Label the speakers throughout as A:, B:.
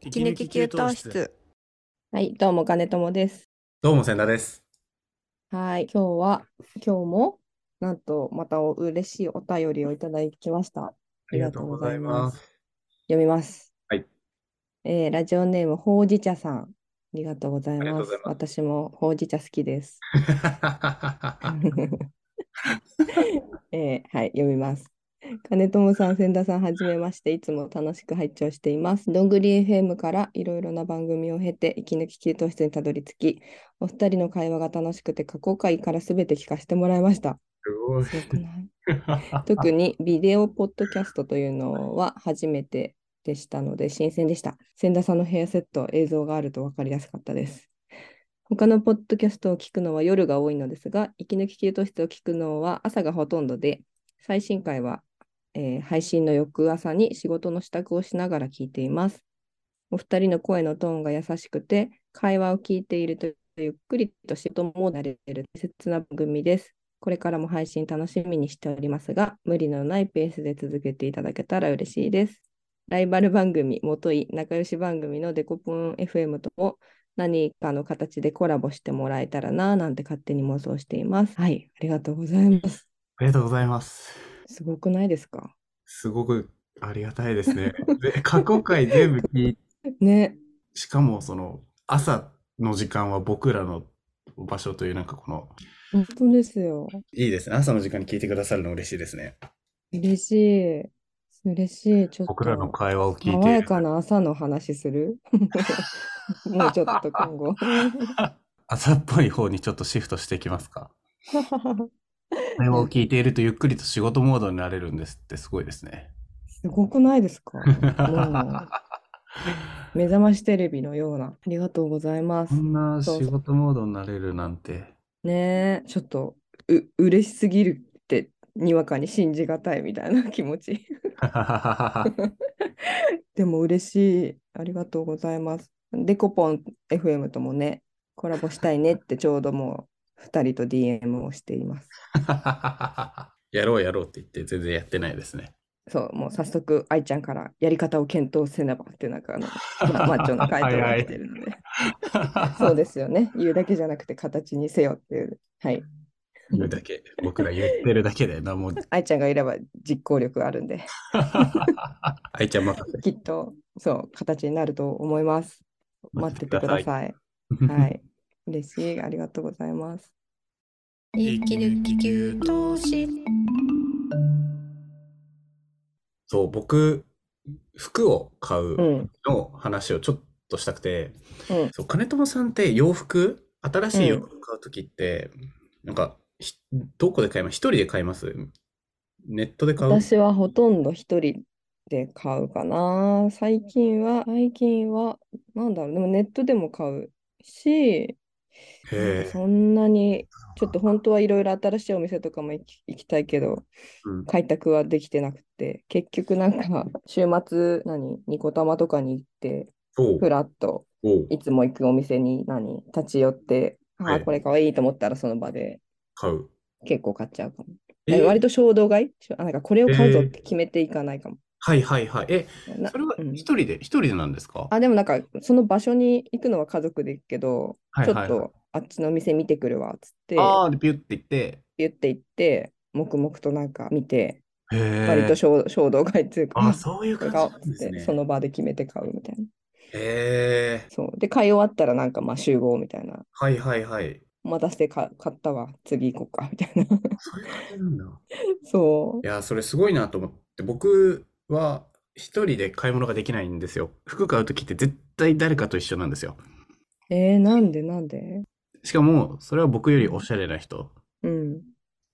A: 息抜き給湯室。
B: はい、どうも、金友です。
A: どうも、千田です。
B: はい、今日は、今日も、なんと、またお嬉しいお便りをいただきました。ありがとうございます。読みます。
A: はい。
B: えーラジオネーム、ほうじ茶さん。ありがとうございます。
A: ます
B: 私もほうじ茶好きです。えーはい、読みます。金友さん、千田さん、はじめまして。いつも楽しく拝聴しています。どんぐり FM からいろいろな番組を経て、息抜き給湯室にたどり着き、お二人の会話が楽しくて、過去回からすべて聞かせてもらいました。
A: すごい。
B: すごくない？特にビデオポッドキャストというのは初めてでしたので新鮮でした。千田さんのヘアセット、映像があると分かりやすかったです。他のポッドキャストを聞くのは夜が多いのですが、息抜き給湯室を聞くのは朝がほとんどで、最新回は、えー配信の翌朝に仕事の支度をしながら聞いています。お二人の声のトーンが優しくて、会話を聞いているとゆっくりと仕事も慣れる大切な番組です。これからも配信楽しみにしておりますが、無理のないペースで続けていただけたら嬉しいです。ライバル番組、もとい仲良し番組のデコポン FM とも何かの形でコラボしてもらえたらなぁなんて勝手に妄想しています。はい、ありがとうございます。
A: ありがとうございます。
B: すごくないですか？
A: すごくありがたいですね。で、過去回全部聞い
B: ね。
A: しかもその朝の時間は僕らの場所というなんかこの、
B: 本当ですよ。
A: いいですね。朝の時間に聞いてくださるの嬉しいですね。
B: 嬉しい。嬉しい。ちょっ
A: 僕らの
B: と、
A: 会話を聞い
B: 爽や
A: て、
B: かな朝の話する？もうちょっと今後。
A: 朝っぽい方にちょっとシフトしていきますか？会話を聞いているとゆっくりと仕事モードになれるんですってすごいですね。
B: すごくないですか？目覚ましテレビのような。ありがとうございます
A: こ。んな仕事モードになれるなんて。
B: ねえ、ちょっとう嬉しすぎるって、にわかに信じがたいみたいな気持ち。でも嬉しい。ありがとうございます。デコポン FM ともね、コラボしたいねってちょうどもう2人と DM をしています。
A: やろうやろうって言って全然やってないですね。
B: そう、もう早速、愛ちゃんからやり方を検討せねばって、なんかあの、まマッチョな回答が来てるので。そうですよね。言うだけじゃなくて形にせよっていう。はい。
A: 言うだけ。僕ら言ってるだけで何も。
B: 愛ちゃんがいれば実行力あるんで、
A: 愛ちゃん任せ。
B: きっと、そう、形になると思います。待っててください。
A: い
B: はい。嬉しい。ありがとうございます。
A: 息抜き給
B: 湯室。
A: そう、僕、服を買う
B: うん。
A: の話をちょっとしたくて、
B: うん。
A: そう、金友さんって洋服、新しい洋服買うときって、なんか、ひどこで買います？一人で買います？ネットで買う？
B: 私はほとんど一人で買うかな。最近は、最近は、なんだろう、でもネットでも買うし、そんなに、ちょっと本当はいろいろ新しいお店とかも行き、行きたいけど、
A: うん。
B: 開拓はできてなくて、結局なんか、週末、何、ニコタマとかに行って、ふらっと、いつも行くお店に何、立ち寄って、ああ、
A: はい。
B: これかわいいと思ったらその場で
A: 買う。
B: 結構買っちゃうかも。
A: え
B: え割と衝動買い？なんかこれを買うぞ
A: えー
B: って決めていかないかも。
A: はいはいはい。え、
B: な
A: それは
B: うん
A: 一人で、一人でなんですか？
B: あ、でもなんかその場所に行くのは家族で行くけど、
A: はいはいはい
B: ちょっとあっちの店見てくるわっつって、
A: ああ、で、ピュッて言って、
B: 言って行って、黙々となんか見て、
A: へえ。
B: 割と衝衝動買いっていうか、
A: あ、そういう
B: これ
A: 感
B: 買おうっつって、
A: じなんですね。
B: その場で決めて買うみたいな。
A: へえ。
B: そう。で、買い終わったらなんかまあ集合みたいな。
A: はいはいはい。
B: お待たせか買ったわ、次行こうかみたいな。
A: そういう感じなんだ。
B: そ
A: いや、それすごいなと思って、僕は一人で買い物ができないんですよ。服買うときって絶対誰かと一緒なんですよ。
B: う。えー、なんでなんで？
A: しかも、それは僕よりおしゃれな人。
B: うん。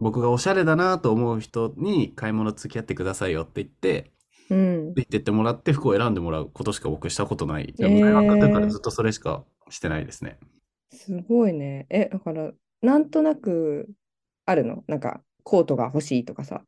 A: 僕がおしゃれだなと思う人に買い物付き合ってくださいよって言って、
B: うん。
A: 言ってってもらって服を選んでもらうことしか僕したことない。
B: えー
A: 大学からずっとそれしかしてないですね。
B: すごいね。え、だから、なんとなくあるの？なんか、コートが欲しいとかさ。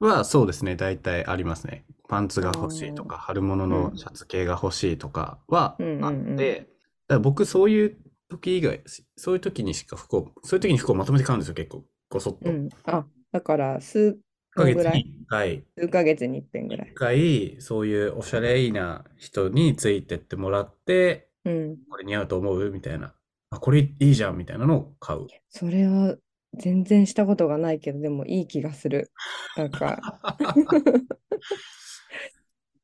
A: は、そうですね。大体ありますね。パンツが欲しいとか、春物
B: うん
A: のシャツ系が欲しいとかはあって、だから僕そういう時以外、そういう時にしか服を、そういう時に服をまとめて買うんですよ、結構。ごそっと。
B: うん。あ、だから、数
A: ヶ月に1回、
B: 数ヶ月に一遍ぐら
A: 1
B: い。
A: 回、そういうおしゃれな人についてってもらって、
B: うん。
A: これ似合うと思う？みたいな。あ、これいいじゃんみたいなのを買う。
B: それは全然したことがないけど、でもいい気がする。なんか、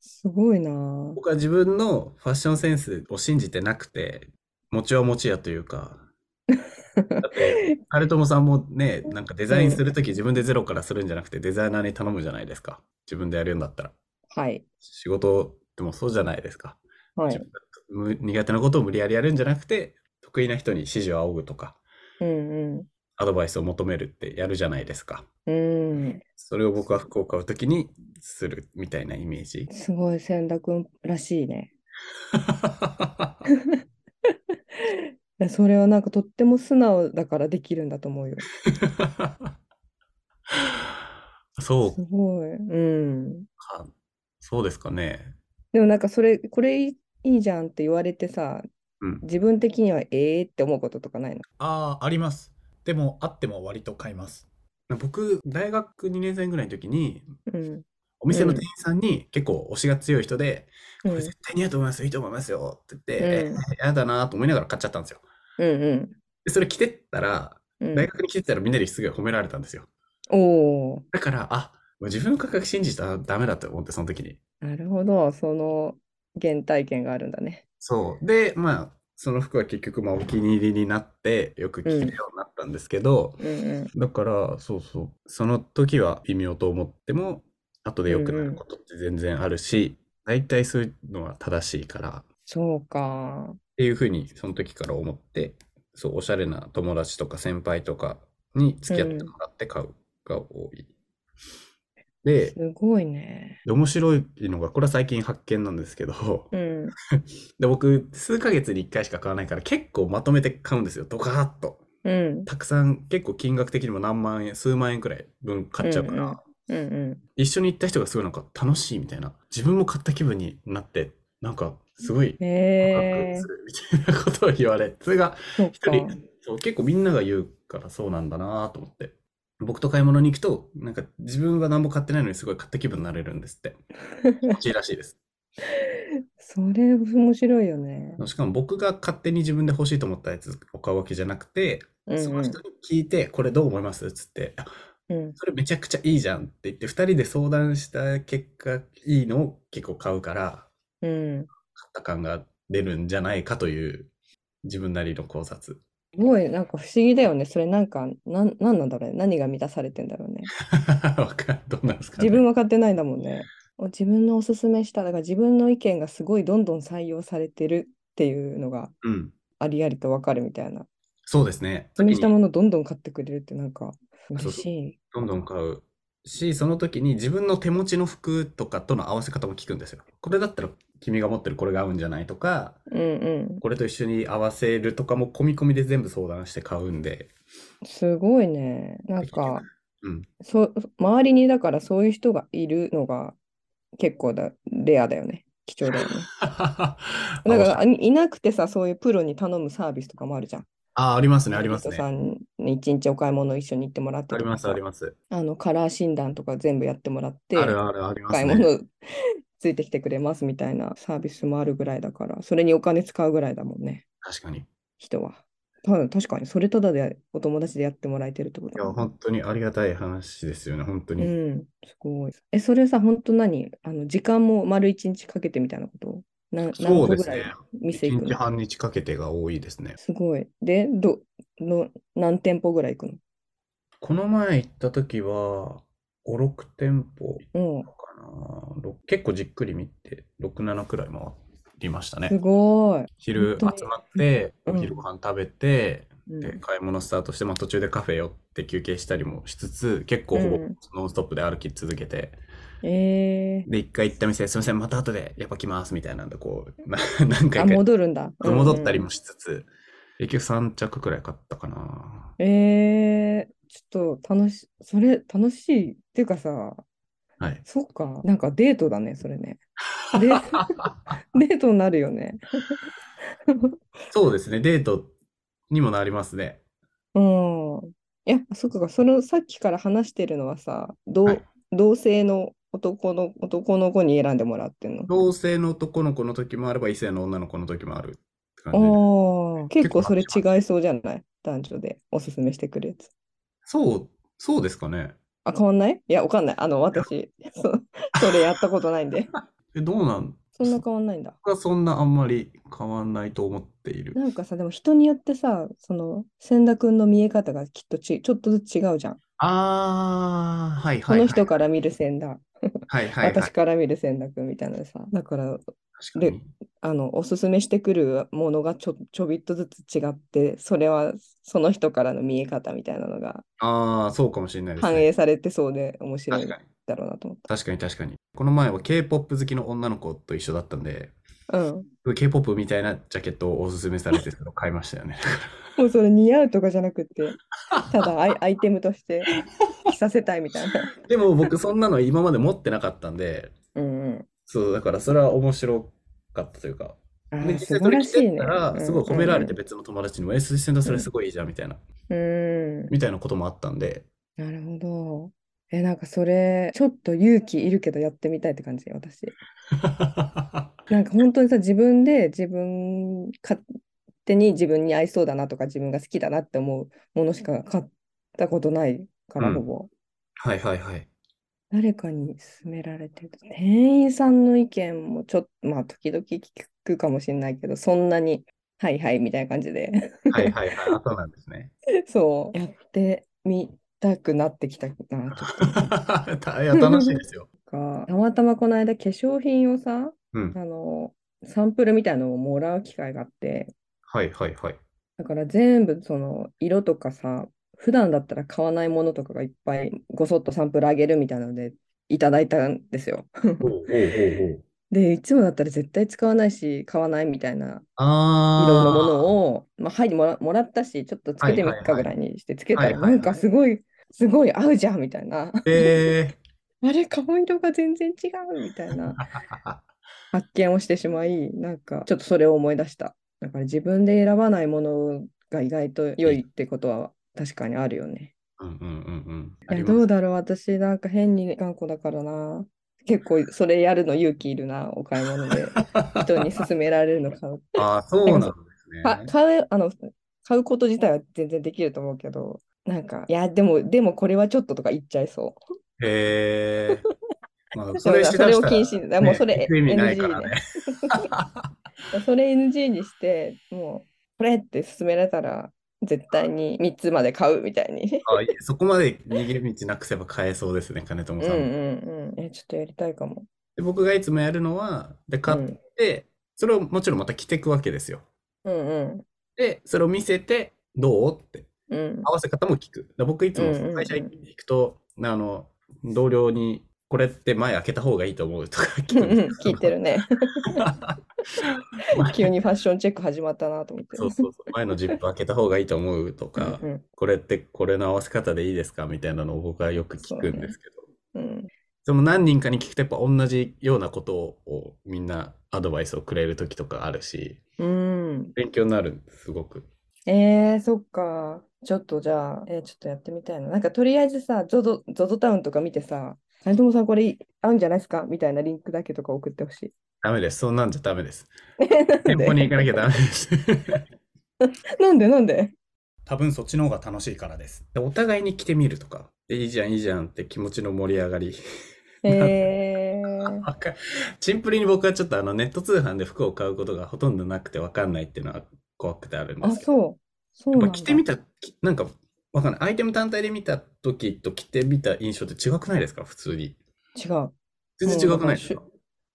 B: すごいなぁ。
A: 僕は自分のファッションセンスを信じてなくて、餅は餅やというか、だって、カルトモさんもね、なんかデザインするとき自分でゼロからするんじゃなくてデザイナーに頼むじゃないですか。自分でやるんだったら。
B: はい。
A: 仕事でもそうじゃないですか。
B: はい。
A: 苦手なことを無理やりやるんじゃなくて、得意な人に指示を仰ぐとか、
B: うんう
A: アドバイスを求めるってやるじゃないですか。
B: ん。うん。
A: それを僕は服を買うときにするみたいなイメージ。
B: すごい千田君らしいね。いやそれはなんかとっても素直だからできるんだと思うよ。
A: そう
B: すごい。うん。
A: か。そうですかね。
B: でもなんかそれ、これいいいいじゃんって言われてさ、
A: うん。
B: 自分的にはええって思うこととかないの？
C: ああ、あります。でも、あっても割と買います。
A: 僕、大学2年生ぐらいの時に、
B: うん。
A: お店の店員さんに結構推しが強い人で、
B: うん
A: これ絶対似合うと思いますよ、いいと思いますよって言って、
B: うん
A: えやだなと思いながら買っちゃったんですよ。
B: うんうん
A: で、それ着てったら、
B: うん。
A: 大学に来てたらみんなにすごい褒められたんですよ。
B: おお
A: だから、あ、自分の感覚信じたらダメだって思って、その時に。
B: なるほど。その原体験があるんだね。
A: そう。で、まあ、その服は結局、まあ、お気に入りになって、よく着るようになったんですけど、
B: うんうん。
A: だから、そうそう。その時は微妙と思っても、後で良くなることって全然あるし、大体そういうのは正しいから、
B: そうか。
A: っていうふうにその時から思って、そう、おしゃれな友達とか先輩とかに付き合ってもらって買うが多い。で、
B: すごいね。
A: で面白いのが、これは最近発見なんですけど、
B: うん。
A: で、僕、数ヶ月に1回しか買わないから、結構まとめて買うんですよ。ドカーッと。
B: うん。
A: たくさん、結構金額的にも何万円、数万円くらい分買っちゃうから、
B: うんうんうん
A: 一緒に行った人がすごいなんか楽しいみたいな、自分も買った気分になって、なんかすごい
B: え
A: クす。るみたいなことを言われ、それが。一人、そう結構みんなが言うからそうなんだなと思って。僕と買い物に行くと、なんか自分は何も買ってないのにすごい買った気分になれるんですって。気持ちいいらしいです。
B: それ面白いよね。
A: しかも僕が勝手に自分で欲しいと思ったやつを買うわけじゃなくて、
B: うん
A: その人に聞いて、これどう思います？っつって、あ
B: うん。
A: それめちゃくちゃいいじゃんって言って、二人で相談した結果、いいのを結構買うから、
B: うん。
A: 買った感が出るんじゃないかという自分なりの考察。
B: すごい、なんか不思議だよね。それなんか、なん、なんなんだろうね。何が満たされてんだろうね。
A: わかんどうなんですかね。
B: 自分は買ってないんだもんね。お自分のおすすめした、だから自分の意見がすごいどんどん採用されてるっていうのが
A: うん。
B: ありありとわかるみたいな。
A: そうですね。
B: おすすめしたものどんどん買ってくれるってなんか
A: そう
B: 嬉しい。
A: どんどん買うし、その時に自分の手持ちの服とかとの合わせ方も聞くんですよ。これだったら君が持ってるこれが合うんじゃないとか、
B: うんうん。
A: これと一緒に合わせるとかも込み込みで全部相談して買うんで。
B: すごいね。なんか、
A: うん。
B: そう、周りにだからそういう人がいるのが結構だ、レアだよね。貴重だよね。
A: あ
B: だかいいなくてさ、そういうプロに頼むサービスとかもあるじゃん。
A: あ、ありますね、あります
B: 人さ
A: ね。
B: んに一日お買い物一緒に行ってもらって
A: あります、あります。
B: あのカラー診断とか全部やってもらって、
A: あるあるありますね。
B: 買い物ついてきてくれますみたいなサービスもあるぐらいだから、それにお金使うぐらいだもんね、
A: 確かに。い
B: 人は。多分確かに、それただでお友達でやってもらえてるってこと
A: や、
B: だもんね
A: 本当にありがたい話ですよね、本当に。
B: うん、すごい。え、それさ、本当何？あの、時間も丸一日かけてみたいなこと？な何
A: そうですね
B: 店行
A: 1
B: くの？
A: 日半日かけてが多いですね。
B: すごい。で、ど、の、何店舗ぐらい行く
A: この前行った時は、5、6店舗。かな。ろ結構じっくり見て、6、7くらい回りました
B: す
A: ね。
B: ごい。
A: 昼集まって、
B: うん
A: お昼ご飯食べて、
B: うん
A: で、買い物スタートして、まあ途中でカフェ寄って休憩したりもしつつ、結構ほぼ
B: うん
A: ノンストップで歩き続けて、
B: え
A: で、一回行った店、すみません、また後でやっぱ来ますみたいなんで、こう、な何回か
B: 戻るんだ。
A: 戻ったり
B: うん
A: もしつつ、結局3着くらい買ったかな。
B: うん。えー、ちょっと楽し、それ楽しい。っていうかさ、
A: はい。
B: そっか、なんかデートだね、それね。デー デートになるよね。
A: そうですね、デートにもなりますね。
B: うん。いや、そっか、そのさっきから話してるのはさ、どう、
A: はい
B: 同性の男の男の子に選んでもらってんの？
A: 同性の男の子の時もあれば異性の女の子の時もあるって感じで。
B: おー結構それ違いそうじゃない？男女でおすすめしてくるやつ。
A: そう、そうですかね。
B: あ、変わんない？いや、わかんない。あの、私、そそれやったことないんで。
A: え、どうなん？
B: そんな変わんないんだ。
A: 僕はそんなあんまり変わんないと思っている。
B: なんかさ、でも人によってさ、その、千田君の見え方がきっとちちょっとずつ違うじゃん。
A: ああ、はい
B: こ
A: はいはい。
B: の人から見る千田、
A: はいはいはい。
B: 私から見る千田君みたいなのさ。だから、
A: 確かに。
B: あの、おすすめしてくるものがちょ、ちょびっとずつ違って、それはその人からの見え方みたいなのが
A: ああ、そうかもしれないですね。
B: 反映されてそうで面白い。だろうなと思っ
A: 確かに確かに。この前は K-POP 好きの女の子と一緒だったんで、
B: た。うん。
A: K-POP みたいなジャケットをおすすめされて、それを買いましたよね。
B: もうそれ似合うとかじゃなくて、ただアイアイテムとして着させたいみたいな。
A: でも僕そんなの今まで持ってなかったんで、
B: うんうん。
A: そう、だからそれは面白かったというか。で、実際それ着
B: 晴らしいね。
A: てったら、
B: うん
A: すごい褒められて
B: うん
A: 別の友達にも、え、鈴木先生それすごいいいじゃんみたいな、
B: うん。
A: みたいなこともあったんで、
B: なるほど。え、なんかそれ、ちょっと勇気いるけどやってみたいって感じ、私。なんか本当にさ、自分で自分、勝手に自分に合いそうだなとか、自分が好きだなって思うものしか買ったことないから、
A: うん
B: ほぼ。
A: はいはいはい。
B: 誰かに勧められてる。店員さんの意見もちょっと、まあ、時々聞くかもしれないけど、そんなに、はいはいみたいな感じで、
A: はいはいはい。あ、そうなんですね。
B: そう、やってみたくなってきたな、ちょっと。
A: いや、楽しいですよ。
B: か、たまたまこの間化粧品をさ、
A: うん。
B: あの、サンプルみたいなのをもらう機会があって、
A: はいはいはい。
B: だから全部その色とかさ、普段だったら買わないものとかがいっぱいごそっとサンプルあげるみたいなのでいただいたんですよ。で、いつもだったら絶対使わないし、買わないみたいな
A: あ
B: 色のも
A: を。
B: のを、まあ、はいもら、もらったし、ちょっとつけてみっかぐらいにして、つけたらなんかすごい、すごい合うじゃんみたいな。
A: え
B: あれ、顔色が全然違うみたいな。
A: ー。
B: 発見をしてしまい、なんかちょっとそれを思い出した。だから自分で選ばないものが意外と良いってことは確かにあるよね。
A: うんうんうんうん。あ
B: いや、どうだろう？私なんか変に頑固だからな。結構それやるの勇気いるな、お買い物で。人に勧められるの買う。
A: ああ、そうなんです
B: か
A: ね。
B: 買う、あの、買うこと自体は全然できると思うけど、なんか、いや、でも、でもこれはちょっととか言っちゃいそ
A: へえ。まあ、
B: う。
A: それし
B: それを禁止、だもうそれ NG
A: からね。
B: それ NG にして、もう、これって勧められたら、絶対に3つまで買うみたいに。
A: あいそこまで逃げ道なくせば買えそうですね、金友さんも。
B: うんうんうん。え、ちょっとやりたいかも。
A: で僕がいつもやるのは、で、買って、それをもちろんまた着ていくわけですよ。
B: うんうん
A: で、それを見せて、どうって、
B: うん。
A: 合わせ方も聞く。で僕いつも
B: うんうんうん
A: 会社行くと、あの、同僚に、これって前開けた方がいいと思うとか聞
B: うんうん聞いてるね。
A: 前
B: 急にファッションチェック始まったなと思って。
A: そうそうそう。前のジップ開けた方がいいと思うとか、
B: うん
A: これってこれの合わせ方でいいですかみたいなのを僕はよく聞くんですけど、
B: うん
A: その何人かに聞くとやっぱ同じようなことをみんなアドバイスをくれる時とかあるし、
B: うん。
A: 勉強になる、すごく。
B: えー、そっか。ちょっとじゃあ、えーちょっとやってみたいな。なんかとりあえずさ、ゾゾ、ゾゾタウンとか見てさ、さんこれ合うんじゃないですか？みたいなリンクだけとか送ってほしい。
A: ダメです。そんなんじゃダメです。店舗に行
B: で
A: かなきゃダメです。
B: なんで？なんで？
C: 多分そっちの方が楽しいからです。
A: お互いに着てみるとか、でいいじゃん、いいじゃんって気持ちの盛り上がり。
B: えー、
A: シンプルに僕はちょっとあのネット通販で服を買うことがほとんどなくてわかんないっていうのは怖くてあるんで
B: あ、
A: すけど。
B: そう。そうなん
A: てみた、きなんかわかんない。アイテム単体で見た時と着てみた印象って違くないですか？普通に。
B: 違う。
A: 全然違くないですか？っ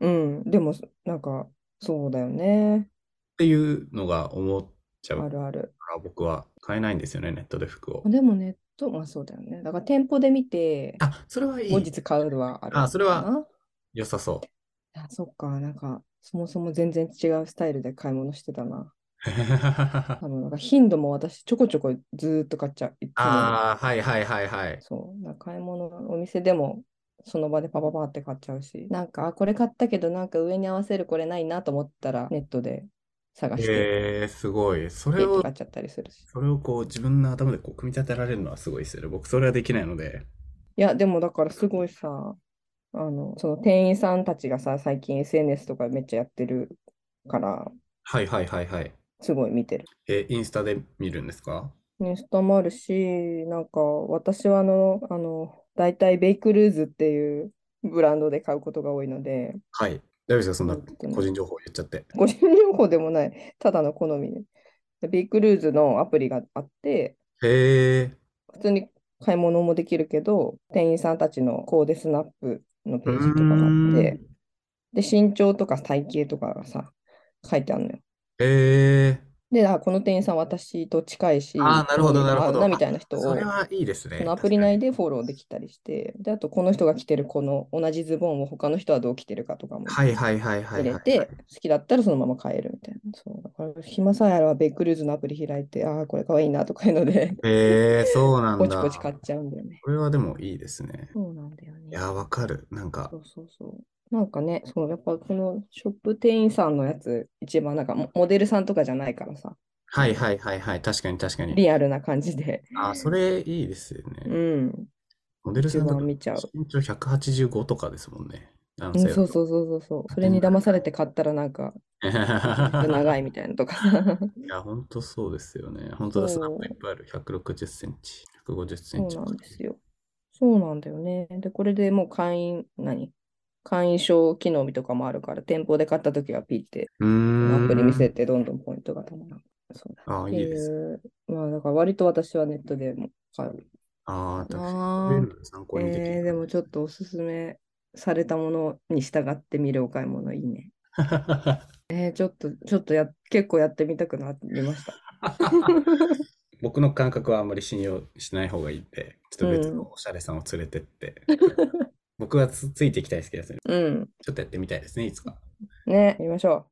B: うん。でも、なんか、そうだよね。
A: ていうのが思っちゃうか
B: あるある。
A: ら僕は買えないんですよね、ネットで服を。
B: でもネット、まあそうだよね。だから店舗で見て、
A: あ、それはいい。
B: 後日買うのはある
A: あそれは良さそう。
B: あ、そっか。なんか、そもそも全然違うスタイルで買い物してたな。多分なんか頻度も私ちょこちょこずーっと買っちゃう。
A: ああ、はいはいはいはい。
B: そう。な買い物、お店でもその場でパパパって買っちゃうし。なんか、あ、これ買ったけど、なんか上に合わせるこれないなと思ったら、ネットで探して、
A: えー、すごい。それを
B: 買っちゃったりするし。
A: それをこう自分の頭でこう組み立てられるのはすごいですよね。僕それはできないので。
B: いや、でもだからすごいさ、あの、その店員さんたちがさ、最近 SNS とかめっちゃやってるから、
A: はいはいはいはい。
B: すごい見てる。
A: え、インスタで見るんですか？
B: インスタもあるし、なんか私はあの、あの、大体ベイクルーズっていうブランドで買うことが多いので、
A: はい。大丈夫ですかそんな個人情報言っちゃって。
B: 個人情報でもない、ただの好みで。でベイクルーズのアプリがあって、
A: へえ。
B: 普通に買い物もできるけど、店員さんたちのコーデスナップのページとかがあって、で、身長とか体型とかがさ、書いてあるのよ。
A: へえ。
B: で、あ、この店員さん私と近いし、
A: あーなるほど
B: 好みが
A: なるほど
B: 合うなみたいな人を
A: それはいいですね。
B: そのアプリ内でフォローできたりして、で、あとこの人が着てるこの同じズボンを他の人はどう着てるかとかも
A: はいはいはいはいはい。
B: 入れて、好きだったらそのまま買えるみたいな。そう、だから暇さえあればベイクルーズのアプリ開いて、ああ、これかわいいなとかいうので、
A: へえ、そうなん
B: ポチ
A: だ。
B: ポチ買っちゃうんだよね。
A: これはでもいいですね。
B: そうなんだよね。
A: いや、わかる。なんか
B: そ、うそうそう。なんかね、そう、やっぱこのショップ店員さんのやつ、一番なんかモモデルさんとかじゃないからさ、
A: はいはいはいはい。確かに確かに。
B: リアルな感じで、
A: あ、それいいですよ
B: う
A: ね。
B: ん、
A: モデルさんとか
B: 一番見ちゃう。
A: 身長185とかですもんね。男
B: うん、
A: 性だと
B: そうそうそうそうそう。それに騙されて買ったらなんか、長いみたいなとか。
A: いや、本当そうですよね。本当だ、スナップいっぱいある。160センチ、150センチ。
B: そうなんですよ。そうなんだよね。で、これでもう会員、何？会員証機能とかもあるから、店舗で買ったときはピッて。アプリ見せてどんどんポイントがたまる。そうだ
A: ああ、いいです。
B: いう、まあだから割と私はネットでも買う。
A: ああ、確かに。参考にできる。
B: えー、でもちょっとおすすめされたものに従ってみるお買い物いいね。えー、ちょっと、ちょっとや、結構やってみたくなりました。
A: 僕の感覚はあんまり信用しない方がいいんで、ちょっと別
B: うん
A: のおしゃれさんを連れてって、僕はつついていきたいですけど、ね、
B: うん。
A: ちょっとやってみたいですね、いつか。
B: ね、やりましょ